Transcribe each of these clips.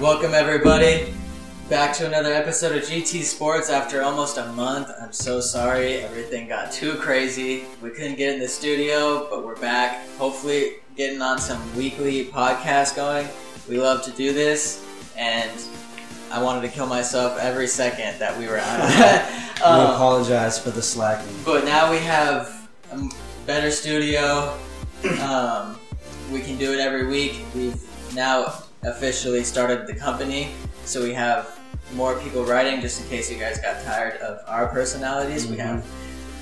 Welcome everybody back to another episode of GT Sports after almost a month. I'm so sorry, everything got too crazy. We couldn't get in the studio, but we're back. Hopefully, getting on some weekly podcast going. We love to do this, and I wanted to kill myself every second that we were out of that. we Um, apologize for the slacking. but now we have a better studio. Um, we can do it every week. We've now officially started the company, so we have more people writing. Just in case you guys got tired of our personalities, we have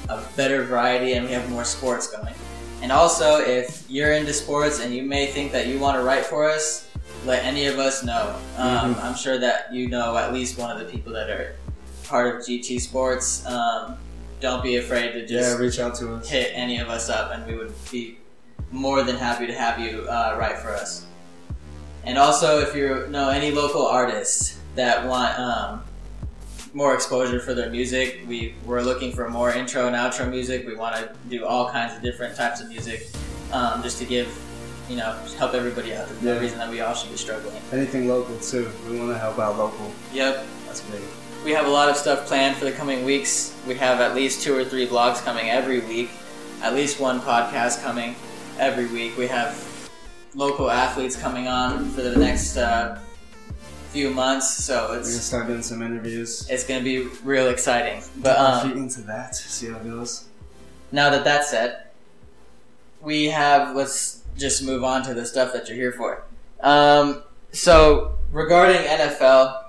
a better variety and we have more sports going. And also, if you're into sports and you may think that you want to write for us, let any of us know. Um, I'm sure that you know at least one of the people that are part of GT Sports. Um, don't be afraid to Yeah, just reach out to us. hit any of us up, and we would be more than happy to have you uh, write for us. And also, if you know any local artists that want um, more exposure for their music, we we're looking for more intro and outro music. We want to do all kinds of different types of music, um, just to give you know help everybody out. There's no Yeah. reason that we all should be struggling. Anything local too. We want to help out local. Yep, That's big. we have a lot of stuff planned for the coming weeks. We have at least two or three vlogs coming every week, at least one podcast coming every week. We have local athletes coming on for the next uh, few months, so We're gonna start doing some interviews. it's gonna be real exciting. But Dip our feet um, into that. See how it goes. now that that's said, we have let's just move on to the stuff that you're here for. Um, so regarding NFL,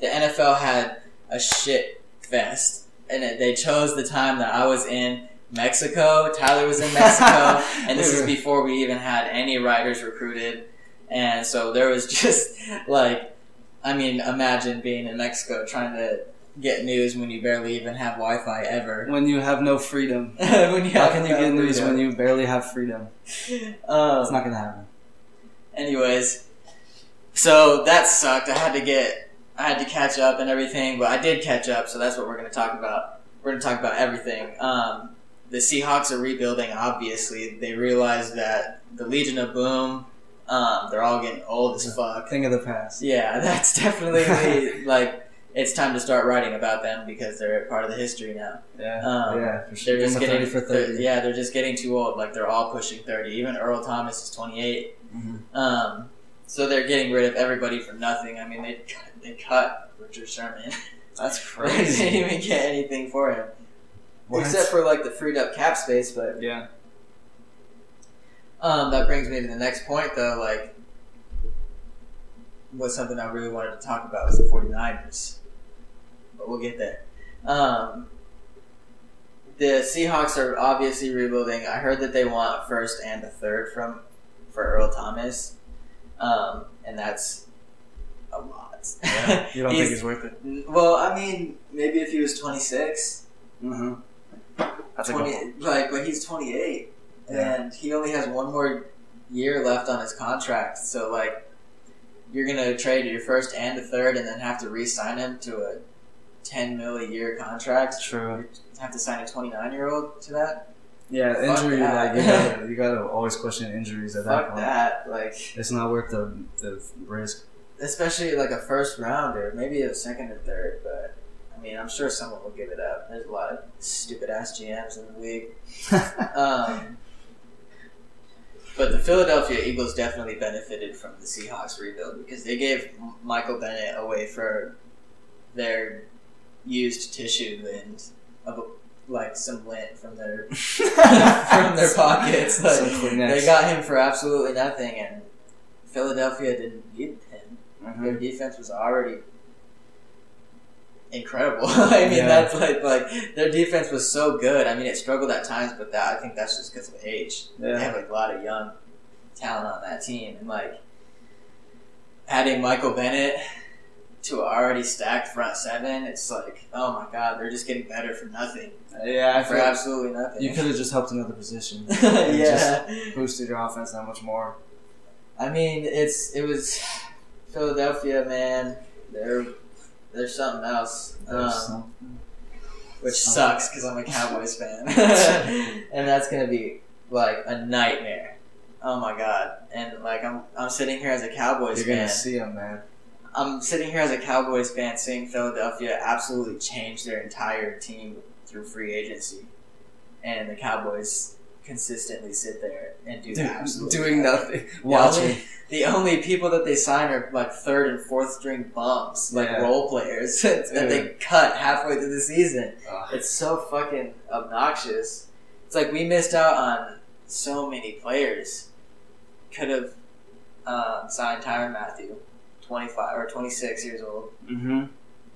the NFL had a shit fest, and it, they chose the time that I was in Mexico. Tyler was in Mexico, and this is before we even had any riders recruited, and so there was just like, I mean, imagine being in Mexico trying to get news when you barely even have Wi-Fi ever. when you have no freedom. when you How can you no get news freedom. when you barely have freedom? Um, It's not gonna happen. anyways, so that sucked. I had to get, I had to catch up and everything, but I did catch up. So that's what we're going to talk about. We're going to talk about everything. Um, the Seahawks are rebuilding. Obviously, they realize that the Legion of Boom, um, they're all getting old as fuck. Thing of the past. Yeah, that's definitely like it's time to start writing about them because they're part of the history now. Yeah. Um, yeah. For sure. They're just getting 30 for they're- yeah, they're just getting too old. Like they're all pushing thirty. Even Earl Thomas is twenty eight. Mhm. Um, so they're getting rid of everybody for nothing. I mean, they they cut Richard Sherman. That's crazy. they didn't even get anything for him, What? except for like the freed up cap space. But yeah. um, that brings me to the next point, though. Like, was something I really wanted to talk about was the 49ers. But we'll get there. Um, the Seahawks are obviously rebuilding. I heard that they want a first and a third from for Earl Thomas, um, and that's a lot. Yeah. You don't He's- think it's worth it? Well, I mean, maybe if he was 26, Mm-hmm. That's a 20, good. like, but he's 28, Yeah. and he only has one more year left on his contract. So, like, you're gonna trade your first and a third, and then have to re-sign him to a 10 mil a year contract. True. You have to sign a 29 year old to that. Yeah, Fuck injury. that. Like you gotta, you gotta always question injuries at that point. that. Like, It's not worth the the risk. especially like a first rounder, maybe a second or third, but. I mean, I'm sure someone will give it up. There's a lot of stupid ass GMs in the league. Um, but the Philadelphia Eagles definitely benefited from the Seahawks rebuild because they gave Michael Bennett away for their used tissue and of like some lint from their from their pockets. Like, they got him for absolutely nothing, and Philadelphia didn't need him. Mhm. Their defense was already incredible. I mean, Yeah. that's like like their defense was so good. I mean, it struggled at times, but that I think that's just because of age. They Yeah. have like a lot of young talent on that team, and like adding Michael Bennett to an already stacked front seven, it's like, oh my god, they're just getting better for nothing, Yeah, for absolutely nothing. you could have just helped another position. yeah. just boosted your offense that much more. I mean, it's it was Philadelphia, man. They're they're something else, There's um, some- which some- sucks because I'm a Cowboys fan, and that's gonna be like a nightmare Oh my god! And like I'm, I'm sitting here as a Cowboys You're fan. gonna see him, man. I'm sitting here as a Cowboys fan, seeing Philadelphia absolutely change their entire team through free agency, and the Cowboys consistently sit there and do absolutely doing nothing, watching. only, the only people that they sign are like third and fourth string bums, like Yeah. role players that they cut halfway through the season. Ugh. It's so fucking obnoxious. It's like we missed out on so many players. Could have um, signed Tyrann Mathieu, twenty five or twenty six years old, Mm-hmm.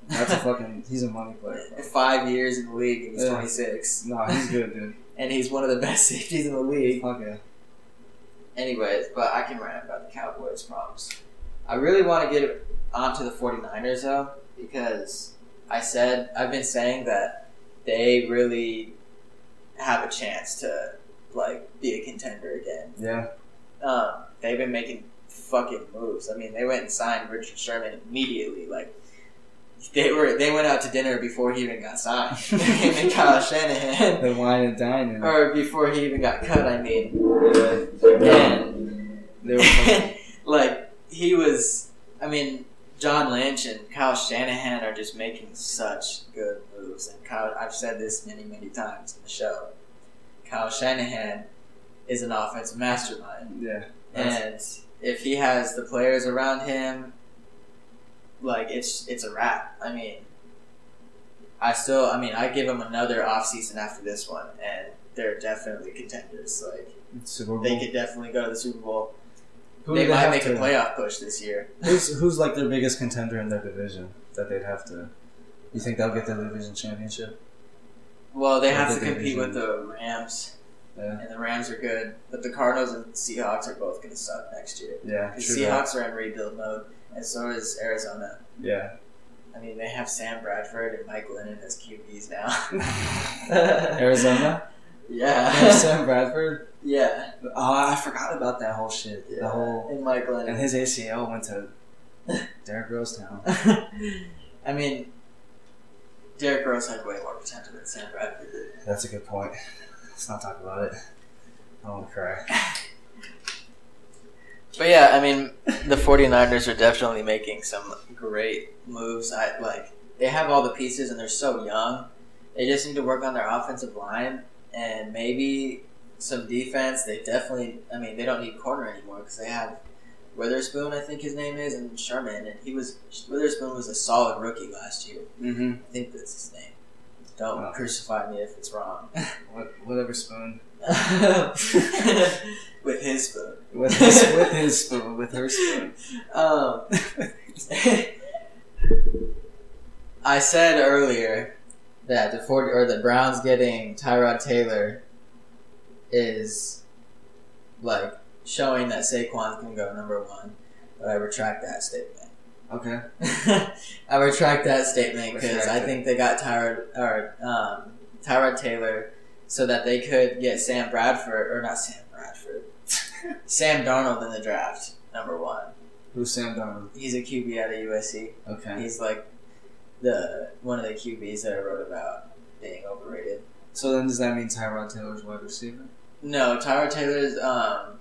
That's a fucking. He's a money player. bro. five years in the league, and he's Yeah. twenty six, No, he's good, dude. and he's one of the best safeties in the league. Fuck yeah. Anyways, but I can rant about the Cowboys' problems. I really want to get onto the 49ers though, because I said I've been saying that they really have a chance to like be a contender again. Yeah. Um, they've been making fucking moves. I mean, they went and signed Richard Sherman immediately. Like they were, they went out to dinner before he even got signed. Him and Kyle Shanahan, The wine and dining. or before he even got cut. I mean, Yeah. and They were like he was. I mean, John Lynch and Kyle Shanahan are just making such good moves. And Kyle, I've said this many, many times in the show. Kyle Shanahan is an offensive mastermind, Yeah. And if he has the players around him, like it's it's a wrap. I mean, I still, I mean, I give them another off season after this one, and they're definitely contenders. Like Super Bowl. they could definitely go to the Super Bowl. Who they might make to- a playoff push this year. Who's who's like their biggest contender in their division that they'd have to? You think they'll get the division championship? Well, they Or have the to compete division. with the Rams, Yeah. and the Rams are good, but the Cardinals and Seahawks are both going to suck next year. Yeah. The true that. Seahawks are in rebuild mode, and so is Arizona. Yeah. I mean, they have Sam Bradford and Mike Glennon as QBs now. Arizona. yeah, Sam Bradford. yeah, Oh, I forgot about that whole shit. yeah. The whole and Mike Glennon. and his ACL went to Derrick Rose town. I mean, Derrick Rose had way more potential than Sam Bradford did. That's a good point. Let's not talk about it. I want to cry. But yeah, I mean, the 49ers are definitely making some great moves. I like they have all the pieces and they're so young. They just need to work on their offensive line and maybe some defense. They definitely, I mean, they don't need corner anymore because they have Witherspoon, I think his name is, and Sherman. And he was Witherspoon was a solid rookie last year. Mm-hmm. I think that's his name. Don't crucify me if it's wrong. What, whatever spoon. With his spoon. With his, with his spoon. With her spoon. Um, I said earlier that the 40, or the Browns getting Tyrod Taylor is like showing that Saquon's gonna go number one, but I retract that statement. Okay. I retract that statement because I think they got Tyrod or um, Tyrod Taylor so that they could get Sam Bradford or not Sam Bradford, Sam Darnold in the draft number one. Who's Sam Darnold? He's a QB out of USC. Okay. He's like the one of the QBs that I wrote about being overrated. So then does that mean Tyrod Taylor's wide receiver? No, Tyrod Taylor's um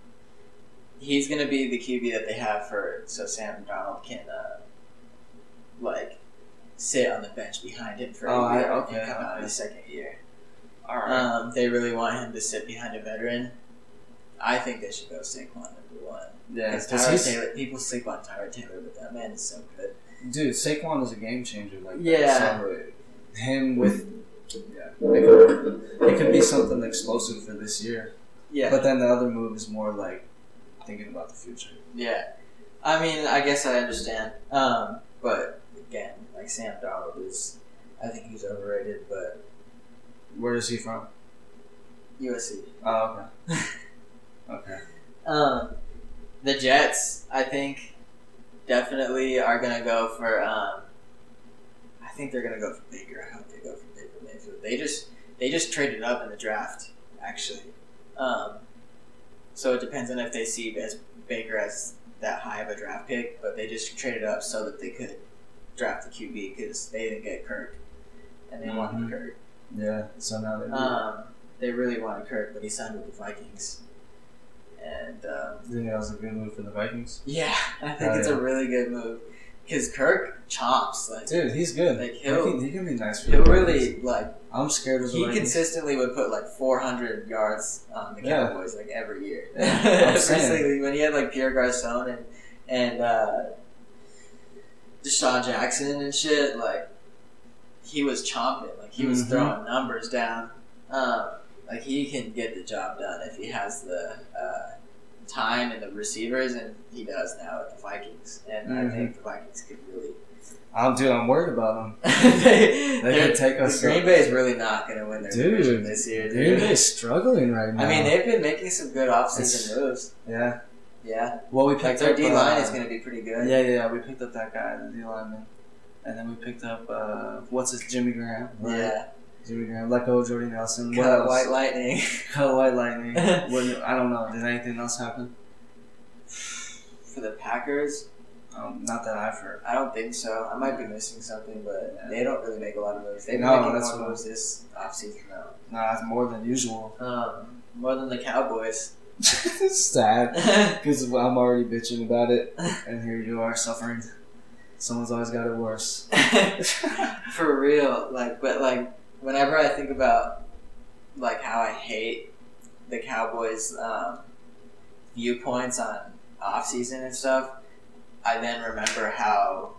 he's gonna be the QB that they have for so Sam Darnold can uh, like sit on the bench behind him for Oh, a I- year okay, and come out in okay. his second year. Alright. Um, they really want him to sit behind a veteran. I think they should go Saquon number one. yeah. Because 'cause Tyrod he's- Taylor, people sleep on Tyrod Taylor, but that man is so good. Dude, Saquon is a game changer. Like. Yeah. So, him with yeah, it could, it could be something explosive for this year. Yeah, But then the other move is more like thinking about the future. Yeah, I mean, I guess I understand. Um, but again, like Sam Darnold is, I think he's overrated. But Where is he from? USC, Oh, okay. okay. um, the Jets, I think, definitely are gonna go for. Um, I think they're gonna go for Baker. I hope they go for Baker Mayfield. They just they just traded up in the draft, actually. Um, so it depends on if they see as Baker as that high of a draft pick, but they just traded up so that they could draft the QB because they didn't get Kirk, and they wanted Mhm. Kirk. Yeah. So now they. Um, they really wanted Kirk, but he signed with the Vikings, and um, You think that was a good move for the Vikings? yeah, I think Oh, it's yeah. a really good move because Kirk chops. like Dude, he's good. Like, he, he'll- can, he can be nice for he'll the Vikings. really like I'm scared of the he Vikings. consistently would put like 400 yards on the Yeah. Cowboys like every year. Yeah, Especially when he had like Pierre Garcon and and uh, DeSean Jackson and shit. Like he was chomping. Like he was Mhm. throwing numbers down. Um, like he can get the job done if he has the uh, time and the receivers, and he does now at the Vikings. And I Mhm. think the Vikings could really. I'm, dude, I'm worried about them. they, They could take us Green Bay is really not going to win their Dude, division this year. Green dude. Bay's struggling right now. I mean, they've been making some good offseason moves. yeah. Yeah, Well, we like picked their up D line uh, is going to be pretty good. Yeah, yeah, yeah. We picked up that guy, the D lineman, and then we picked up uh, what's his Jimmy Graham. right? yeah. Jimmy Graham. Let go of Jordy Nelson. What Cut else? White Lightning. Cut White Lightning. what, I don't know. Did anything else happen? For the Packers, Um, not that I've heard. I don't think so. I might be missing something, but they don't really make a lot of moves. They've been No, making that's more moves this offseason though. Nah, it's more than usual. Um, more than the Cowboys. it's sad because I'm already bitching about it, and here you are suffering. Someone's always got it worse. For real, like, but like, whenever I think about like how I hate the Cowboys' um, viewpoints on off season and stuff, I then remember how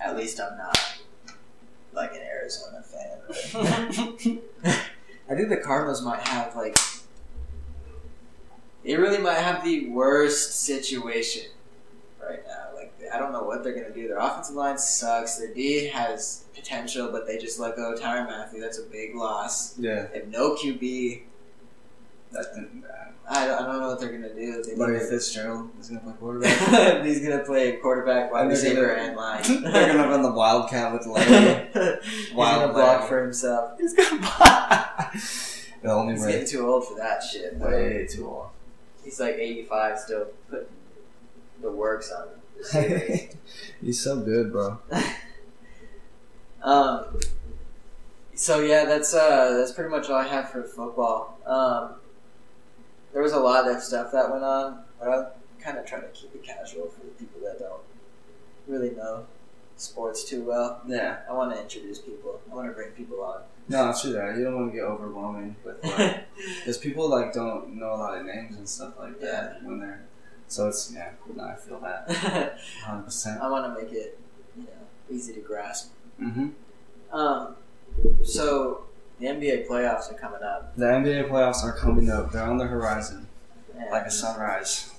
at least I'm not like an Arizona fan. I think the Cardinals might have like they really might have the worst situation right now. Like I don't know what they're gonna do. Their offensive line sucks. Their D has potential, but they just let go of Tyrann Mathieu. That's a big loss. Yeah, They have no QB. that's been bad. I don't, I don't know what they're gonna do. They Larry Fitzgerald is gonna play quarterback. He's gonna play quarterback, wide receiver, and line. They're gonna run the Wildcat with Larry. He's Wild gonna block for himself. He's gonna buy. the only He's way. getting too old for that shit. Way too old. he's like 85 still putting the works on. He's so good, bro. um, so yeah, that's uh, that's pretty much all I have for football. Um, there was a lot of stuff that went on, but I'm kind of try to keep it casual for the people that don't really know sports too well. Yeah. I want to introduce people. I want to bring people on. No, true that. You don't want to get overwhelming with like, because people like don't know a lot of names and stuff like that when they're. So it's yeah. No, I feel that. Hundred percent. I want to make it, you know, easy to grasp. Mm-hmm. Um, so the NBA playoffs are coming up. The NBA playoffs are coming up. They're on the horizon, And like a sunrise.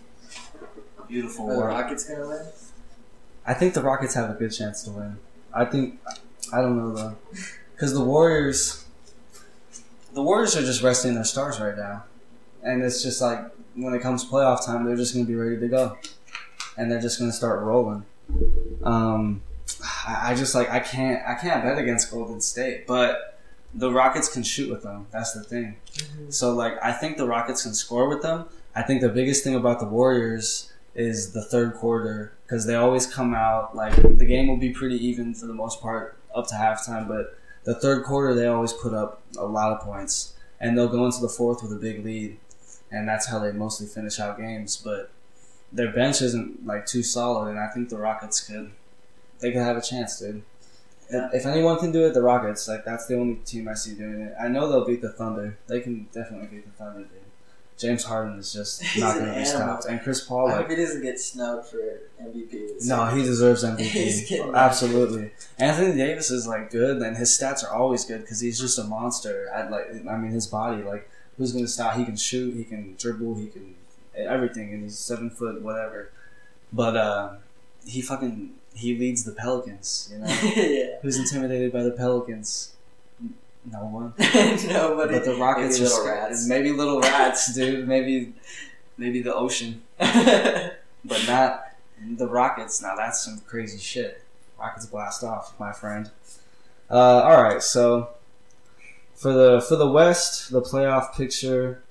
Beautiful Are the. Rockets gonna win? I think the Rockets have a good chance to win. I think I don't know though, because the Warriors, the Warriors are just resting their stars right now, and it's just like when it comes to playoff time, they're just gonna be ready to go, and they're just gonna start rolling. Um, I, I just like I can't I can't bet against Golden State, but the Rockets can shoot with them. That's the thing. So like I think the Rockets can score with them. I think the biggest thing about the Warriors is the third quarter because they always come out like the game will be pretty even for the most part up to halftime, but the third quarter they always put up a lot of points and they'll go into the fourth with a big lead, and that's how they mostly finish out games. But their bench isn't like too solid, and I think the Rockets could they could have a chance, dude. Yeah. If anyone can do it, the Rockets. Like that's the only team I see doing it. I know they'll beat the Thunder. They can definitely beat the Thunder, dude. James Harden is just He's not going to be stopped, and Chris Paul I like hope he doesn't get snubbed for MVP. no, he deserves He's MVP. getting- Absolutely. Anthony Davis is like good, and his stats are always good because he's just a monster. At like, I mean, his body, like, who's gonna stop? He can shoot, he can dribble, he can everything, and he's seven foot whatever. But uh, he fucking he leads the Pelicans. You know, yeah. who's intimidated by the Pelicans? No one. Nobody. But the Rockets maybe are little rats. Maybe little rats, dude. Maybe, maybe the ocean but not the Rockets. Now that's some crazy shit. Rockets blast off, my friend. Uh, all right, so for the for the West, the playoff picture,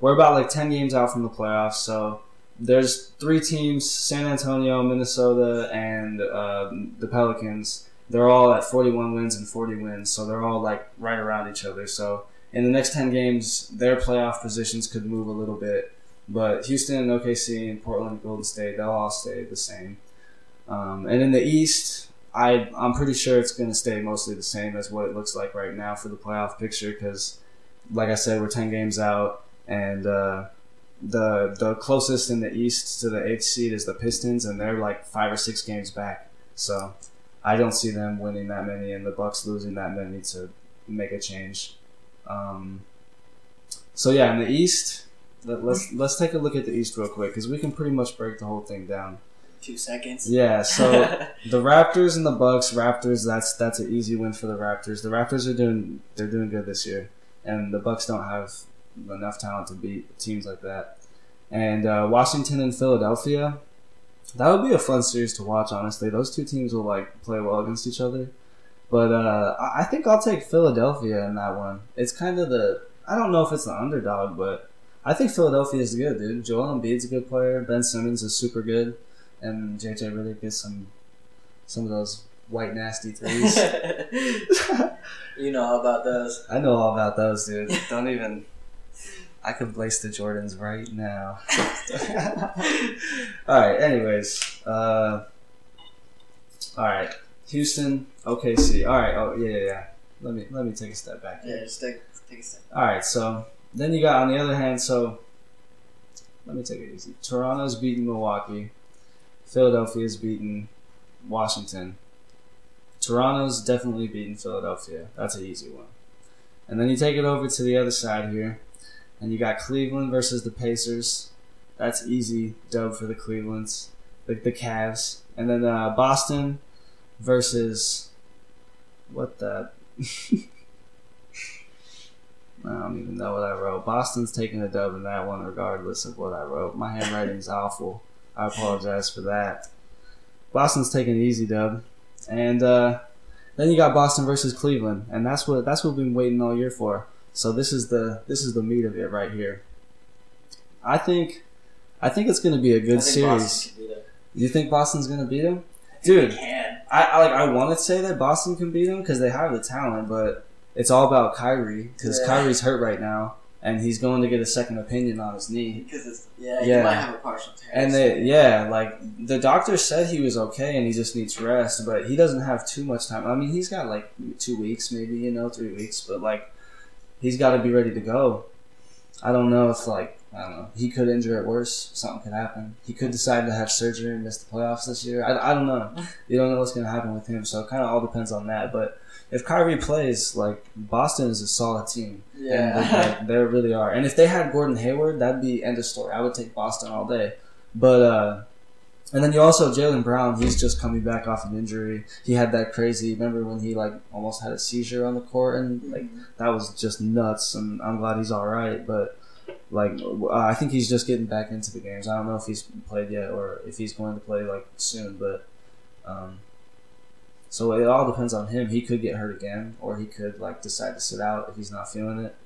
we're about like ten games out from the playoffs. So there's three teams: San Antonio, Minnesota, and uh, the Pelicans. They're all at 41 wins and 40 wins, so they're all like right around each other. So in the next 10 games, their playoff positions could move a little bit But Houston, and OKC, and Portland, Golden State, they'll all stay the same. Um, and in the East, I I'm pretty sure it's going to stay mostly the same as what it looks like right now for the playoff picture because, like I said, we're ten games out, and uh, the the closest in the East to the eighth seed is the Pistons, and they're like five or six games back. So I don't see them winning that many, and the Bucks losing that many to make a change. Um, so yeah, in the East, let, let's let's take a look at the East real quick because we can pretty much break the whole thing down. Two seconds. Yeah, so the Raptors and the Bucks. Raptors, that's that's an easy win for the Raptors. The Raptors are doing they're doing good this year, and the Bucks don't have enough talent to beat teams like that. And uh, Washington and Philadelphia, that would be a fun series to watch. Honestly, those two teams will like play well against each other. But uh, I I think I'll take Philadelphia in that one. It's kind of the I don't know if it's the underdog, but I think Philadelphia is good, dude. Joel Embiid's a good player. Ben Simmons is super good, and JJ Redick gets some some of those white nasty threes. you know all about those. I know all about those, dude. Don't even. I could place the Jordans right now. all right. Anyways, uh, all right. Houston, OKC. All right. Oh yeah, yeah, yeah. Let me let me take a step back. Yeah, just take, take a step. All right. So then you got on the other hand. So let me take it easy. Toronto's beating Milwaukee. Philadelphia's beating Washington. Toronto's definitely beating Philadelphia. That's an easy one. And then you take it over to the other side here, and you got Cleveland versus the Pacers. That's easy dub for the Clevelands, the, the Cavs. And then uh, Boston versus what the I don't even know what I wrote. Boston's taking a dub in that one, regardless of what I wrote. My handwriting's awful. I apologize for that. Boston's taking it easy dub, and uh, then you got Boston versus Cleveland, and that's what that's what we've been waiting all year for. So this is the this is the meat of it right here. I think I think it's going to be a good series. Boston can beat them. You think Boston's going to beat them? Dude. I, I like I want to say that Boston can beat them because they have the talent, but it's all about Kyrie because Yeah. Kyrie's hurt right now, and he's going to get a second opinion on his knee. Because it's yeah, Yeah. you might have a partial tear. And they, yeah, like the doctor said he was okay and he just needs rest, but he doesn't have too much time. I mean, he's got like two weeks, maybe you know, three weeks, but like he's got to be ready to go. I don't know if like I don't know. He could injure it worse. Something could happen. He could decide to have surgery and miss the playoffs this year. I, I don't know. You don't know what's going to happen with him, so it kind of all depends on that. But if Kyrie plays, like Boston is a solid team. And they, yeah. like, they really are. And if they had Gordon Hayward, that'd be end of story. I would take Boston all day. But uh and then you also Jaylen Brown, he's just coming back off an injury. He had that crazy remember when he like almost had a seizure on the court and like that was just nuts and I'm glad he's all right, but like uh, I think he's just getting back into the games. I don't know if he's played yet or if he's going to play like soon, but um so it all depends on him. He could get hurt again, or he could like decide to sit out if he's not feeling it.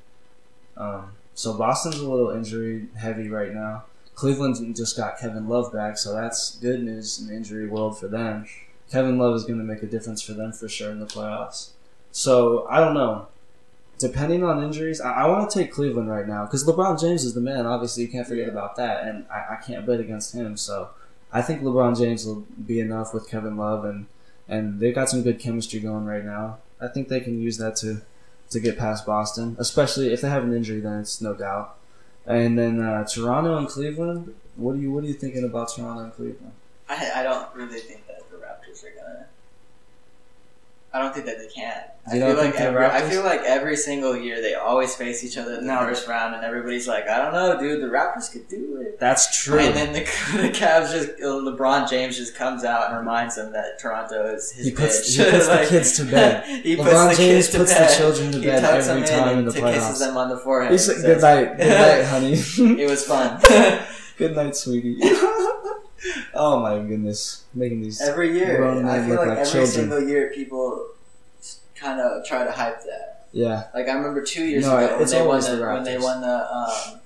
Um, so Boston's a little injury heavy right now. Cleveland just got Kevin Love back, so that's good news in the injury world for them. Kevin Love is going to make a difference for them for sure in the playoffs. So I don't know. Depending on injuries, I, I want to take Cleveland right now because LeBron James is the man. Obviously, you can't forget about that, and I, I can't bet against him. So I think LeBron James will be enough with Kevin Love, and and they've got some good chemistry going right now. I think they can use that to to get past Boston, especially if they have an injury. Then it's no doubt. And then uh, Toronto and Cleveland. What are you What are you thinking about Toronto and Cleveland? I, I don't really think that the Raptors are gonna. I don't think that they can. I feel like every, I feel like every single year they always face each other in the No. first round, and everybody's like, "I don't know, dude. The Raptors could do it." That's true. And then the, the Cavs just LeBron James just comes out and reminds them that Toronto is his He puts- bitch. he puts the kids to bed. he puts LeBron the James kids to puts bed. the children to He bed every time in in the and kisses playoffs. them on the forehead. He's and good night, good night, honey. it was fun. good night, sweetie. oh my goodness, making these. every year, I feel like like every children. single year people kind of try to hype that. Yeah, Like I remember two years No, ago when they won the, the when they won the um,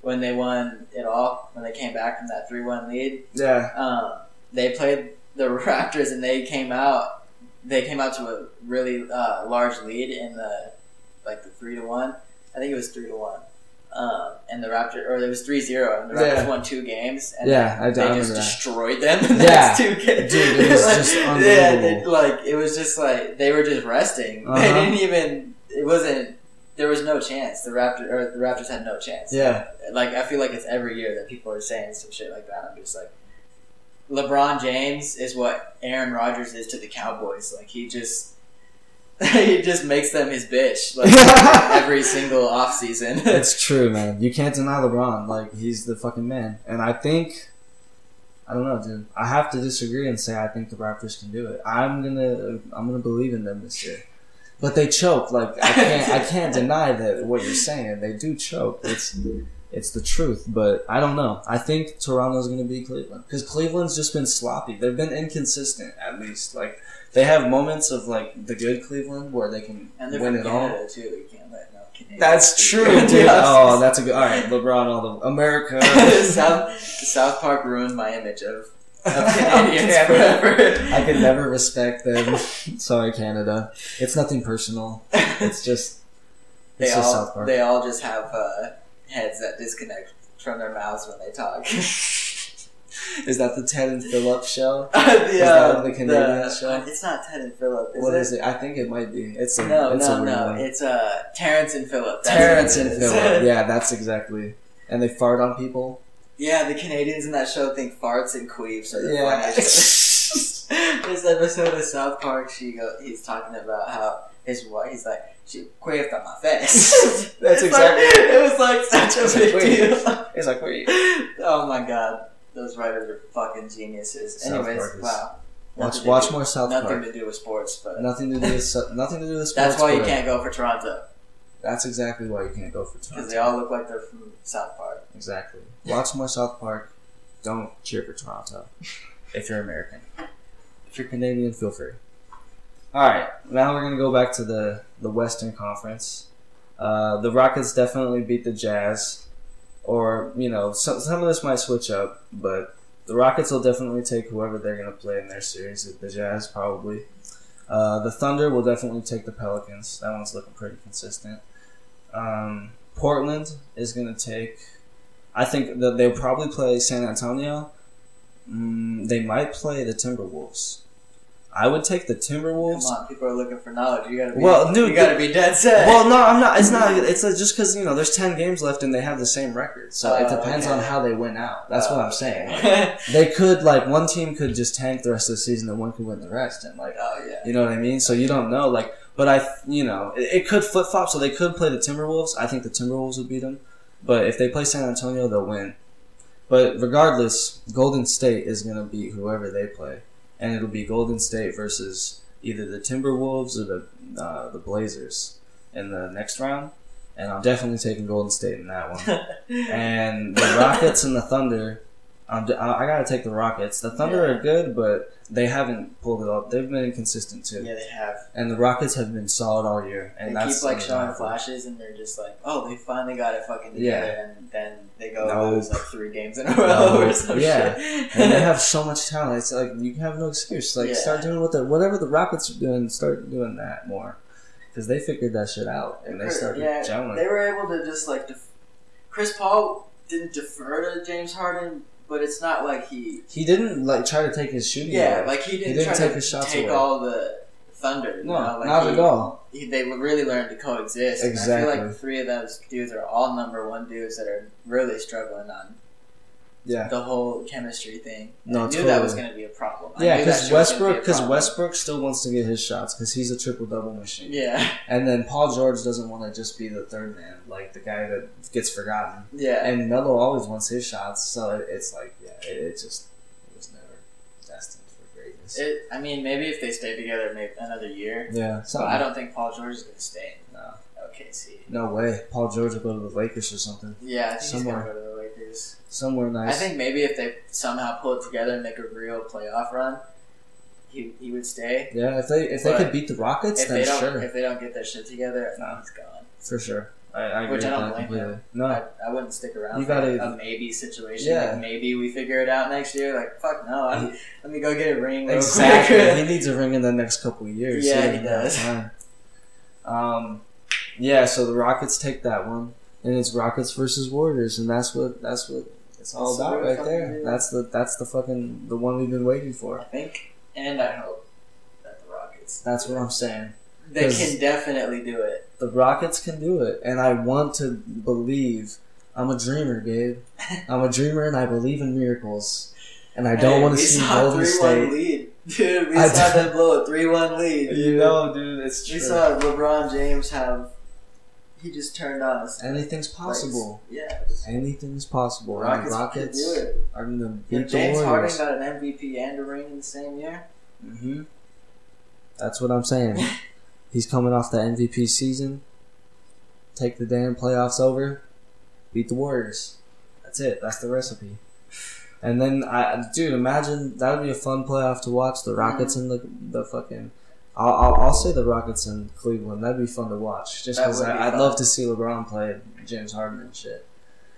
when they won it all when they came back from that three one lead. yeah. Um, they played the Raptors and they came out. They came out to a really uh, large lead in the like the three to one. I think it was three to one. Um, and the Raptors, or it was 3-0, and the Raptors Yeah. won two games, and Yeah, I, I they remember just destroyed them the Yeah. next two games. Dude, it was Like, just Yeah, unbelievable. they, like it was just like they were just resting. They Uh-huh. didn't even. It wasn't. There was no chance. The Raptors or the Raptors had no chance. Yeah. Like I feel like it's every year that people are saying some shit like that. I'm just like, LeBron James is what Aaron Rodgers is to the Cowboys. Like he just. he just makes them his bitch like every single offseason. It's true, man. You can't deny LeBron. Like he's the fucking man. And I think I don't know, dude. I have to disagree and say I think the Raptors can do it. I'm gonna I'm gonna believe in them this year. But they choke. Like I can't I can't deny that what you're saying. They do choke. It's it's the truth. But I don't know. I think Toronto's gonna be Cleveland because Cleveland's just been sloppy. They've been inconsistent at least. Like they have moments of like the good Cleveland where they can and win it all. Too. You can't let no That's true, dude. Oh, that's a good. All right, LeBron, all the America. South, South Park ruined my image of, of Canadians Canada. forever. I could never respect them. Sorry, Canada. It's nothing personal. It's just they it's all South Park. they all just have uh, heads that disconnect from their mouths when they talk. Is that the Ted and Philip show? uh, the Canadian the- show? It's not Ted and Philip. Is What it? is it? I think it might be. It's a No, it's no, a no. one. It's uh, Terrance and Phillip. That's Terrence and. Philip. Yeah, that's exactly. And they fart on people. Yeah, the Canadians in that show think farts and queefs are the Yeah. funniest. this episode of South Park, she go, he's talking about how his wife, he's like, she queefed on my face. That's exactly- Like, it was like such a big like, deal. It's like wait. oh my god, those writers are fucking geniuses. South Anyways, Park is- wow. Watch Nothing to watch do- more South Park. Nothing Park. to do with sports, but Nothing to do with nothing to do with sports. that's why you but can't go for Toronto That's exactly why you can't go for Toronto. because Toronto. they all look like they're from South Park. Exactly. Watch more South Park. Don't cheer for Toronto. If you're American. If you're Canadian, feel free. Alright, now we're going to go back to the, the Western Conference. Uh, the Rockets definitely beat the Jazz. Or, you know, some, some of this might switch up, but the Rockets will definitely take whoever they're going to play in their series. The Jazz, probably. Uh, the Thunder will definitely take the Pelicans. That one's looking pretty consistent. Um, Portland is going to take. I think that they'll probably play San Antonio. Mm, they might play the Timberwolves. I would take the Timberwolves. Come on, people are looking for knowledge. You gotta be. Well, dude, you gotta be dead set. Well, no, I'm not. It's not. It's uh, just because you know there's ten games left and they have the same record, so it Oh, depends okay. on how they win out. That's what Oh, I'm saying. Like, they could like one team could just tank the rest of the season and one could win the rest, and like oh yeah. you know what I mean? So you don't know. Like, but I, you know, it, it could flip flop. So they could play the Timberwolves. I think the Timberwolves would beat them. But if they play San Antonio, they'll win. But regardless, Golden State is going to beat whoever they play, and it'll be Golden State versus either the Timberwolves or the uh, the Blazers in the next round. And I'm definitely taking Golden State in that one. and the Rockets and the Thunder. I'm, I gotta take the Rockets. The Thunder Yeah. are good, but they haven't pulled it off. They've been inconsistent too. yeah, they have. And the Rockets have been solid all year. And They that's keep like showing flashes, and they're just like, "Oh, they finally got it fucking together," Yeah. and then they go Nope. lose like three games in a row or some Yeah. shit. and they have so much talent. It's like you can have no excuse. Like Yeah. start doing what the whatever the Rockets are doing. Start doing that more because they figured that shit out and they started yeah, gelling. they were able to just like. Def- Chris Paul didn't defer to James Harden, but it's not like he. he didn't like try to take his shooting. Yeah, away. like he didn't, didn't try take to his shots take away. all the thunder. No, know? like not he, at all. he- they really learned to coexist. And I feel Exactly. like the three of those dudes are all number one dudes that are really struggling on Yeah. the whole chemistry thing. No, I knew totally. that was going to be a problem. I Yeah, because shit was gonna Westbrook, because. Westbrook still wants to get his shots because he's a triple double machine. Yeah, And then Paul George doesn't want to just be the third man, like the guy that gets forgotten. yeah. And Melo always wants his shots, so it, it's like, yeah, it, it just it was never destined for greatness. It, I mean, maybe if they stay together, maybe another year. yeah, so. I don't think Paul George is going to stay No, OKC. no way. Paul George will go to the Lakers or something, Yeah, Somewhere. He's going to go to the Lakers. somewhere nice. I think maybe if they somehow pull it together and make a real playoff run, he, he would stay. Yeah, if they if they could beat the Rockets, If then they don't, sure, if they don't get their shit together, No. he's gone. for sure. I, I agree Which I with don't that blame completely. him. No, I, I wouldn't stick around You for gotta- a maybe situation. Yeah. Like maybe we figure it out next year. Like fuck no, I'm, let me go get a ring. real exactly. quick. he needs a ring in the next couple of years. Yeah, doesn't he does. Um, yeah. So the Rockets take that one. And it's Rockets versus Warriors, and that's what that's what it's all That's about right there. That's the that's the fucking the one we've been waiting for. I think, and I hope that the Rockets That's what I'm saying. They can definitely do it. The Rockets can do it, and I want to believe. I'm a dreamer, Gabe. I'm a dreamer, and I believe in miracles. And I don't Hey, want to see Golden State. lead, dude. We I saw them blow a three-one lead. You know, dude, it's we true. saw LeBron James have. He just turned on us. Anything's possible. Yeah. Anything's possible. And Rockets, the Rockets can do it. are gonna If beat the James Warriors. Harden got an MVP and a ring in the same year, Mm-hmm. That's what I'm saying. He's coming off the MVP season. Take the damn playoffs over. Beat the Warriors. That's it. That's the recipe. And then I, dude, imagine that would be a fun playoff to watch. The Rockets and the the fucking. I'll, I'll, I'll say the Rockets and Cleveland. That'd be fun to watch. Just because be I'd fun. love to see LeBron play James Harden and shit.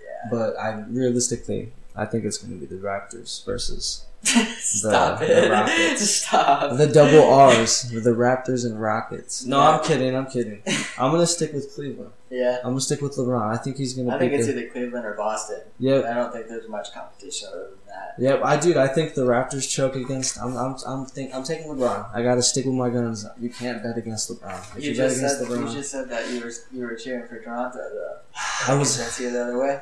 yeah. But I realistically, I think it's going to be the Raptors versus Stop the it! Rockets. Stop. the double R's, the Raptors and Rockets. No, Yeah. I'm kidding. I'm kidding. I'm gonna stick with Cleveland. Yeah. I'm gonna stick with LeBron. I think he's gonna. I think it's the, either Cleveland or Boston. Yeah. I don't think there's much competition other than that. Yep. I do. I think the Raptors choke against. I'm. I'm. I'm think. I'm taking LeBron. I gotta stick with my guns. You can't bet against LeBron. You, you, just said LeBron, you just said that you were you were cheering for Toronto though. I was. That's the other way.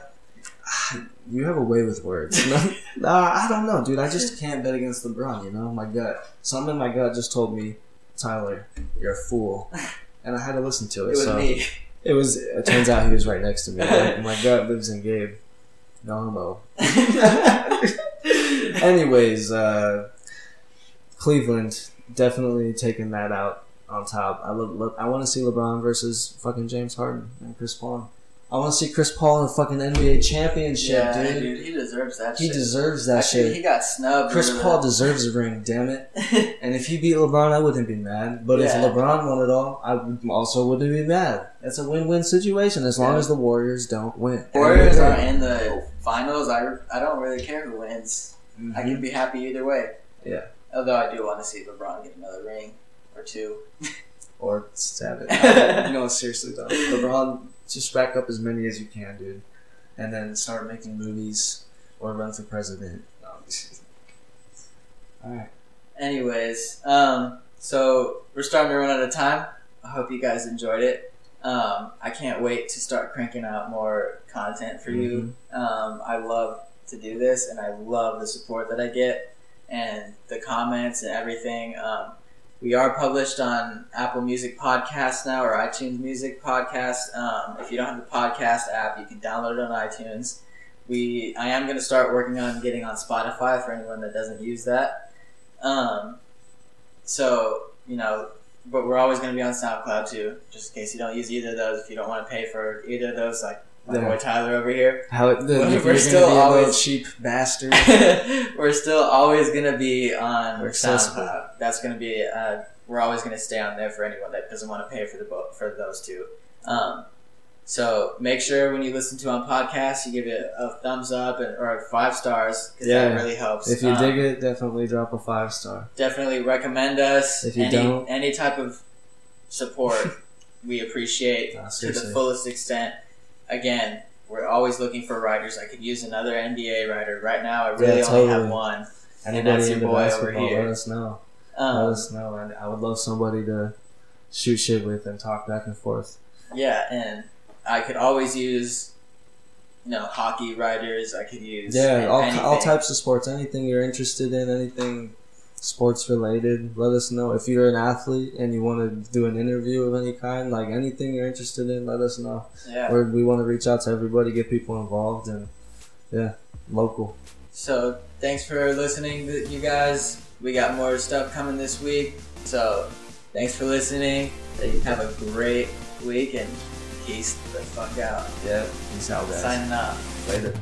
You have a way with words. nah, I don't know, dude. I just can't bet against LeBron. You know, my gut. Something in my gut just told me, Tyler, you're a fool, and I had to listen to It it. was so me. it was. It turns out he was right next to me. My, my gut lives in Gabe. No homo. Anyways, uh, Cleveland definitely taking that out on top. I love. I want to see LeBron versus fucking James Harden and Chris Paul. I want to see Chris Paul in a fucking NBA championship, yeah, dude. dude. he deserves that. Shit. He shit. deserves that Actually, shit. He got snubbed. Chris Paul deserves a ring, damn it. And if he beat LeBron, I wouldn't be mad. But if LeBron won it all, I also wouldn't be mad. It's a win-win situation as long Yeah. as the Warriors don't win. Warriors are in the finals. I, I don't really care who wins. did. I mm-hmm. can be happy either way. Yeah. Although I do want to see LeBron get another ring or two. or stab it. no, seriously though, LeBron, just rack up as many as you can, dude, and then start making movies or run for president. No, All right. Anyways, um, so we're starting to run out of time. I hope you guys enjoyed it. Um, I can't wait to start cranking out more content for you. Um, I love to do this, and I love the support that I get and the comments and everything. Um, we are published on Apple Music Podcast now, or iTunes Music Podcast. Um, if you don't have the podcast app, you can download it on iTunes. We, I am going to start working on getting on Spotify for anyone that doesn't use that. Um, so you know, but we're always going to be on SoundCloud too, just in case you don't use either of those. If you don't want to pay for either of those, like my Yeah. boy Tyler over here, How the, We're you're still gonna be a little always- cheap bastard. we're still always going to be on We're SoundCloud. That's to be. Uh, we're always going to stay on there for anyone that doesn't want to pay for the bo- for those two. Um, so make sure when you listen to on podcasts, you give it a thumbs up and, or five stars because Yeah. that really helps. if you Um, dig it, definitely drop a five star. definitely recommend us. If you any, don't- any type of support, we appreciate Nah, to the fullest extent. Again, we're always looking for writers. I could use another NBA writer right now. I really Yeah, only have one. Anybody that's your boy over here. let us know. let Um, us know. And I would love somebody to shoot shit with and talk back and forth. yeah, and I could always use, you know, hockey writers. I could use Yeah, all, anything. all types of sports. Anything you're interested in, anything sports related, let us know. If you're an athlete and you want to do an interview of any kind, like anything you're interested in, let us know. Yeah. We're, we want to reach out to everybody, get people involved, and yeah, local. So thanks for listening, you guys. We got more stuff coming this week. So thanks for listening. Have a great week and peace the fuck out. Yeah, peace out, guys. Signing off. Later.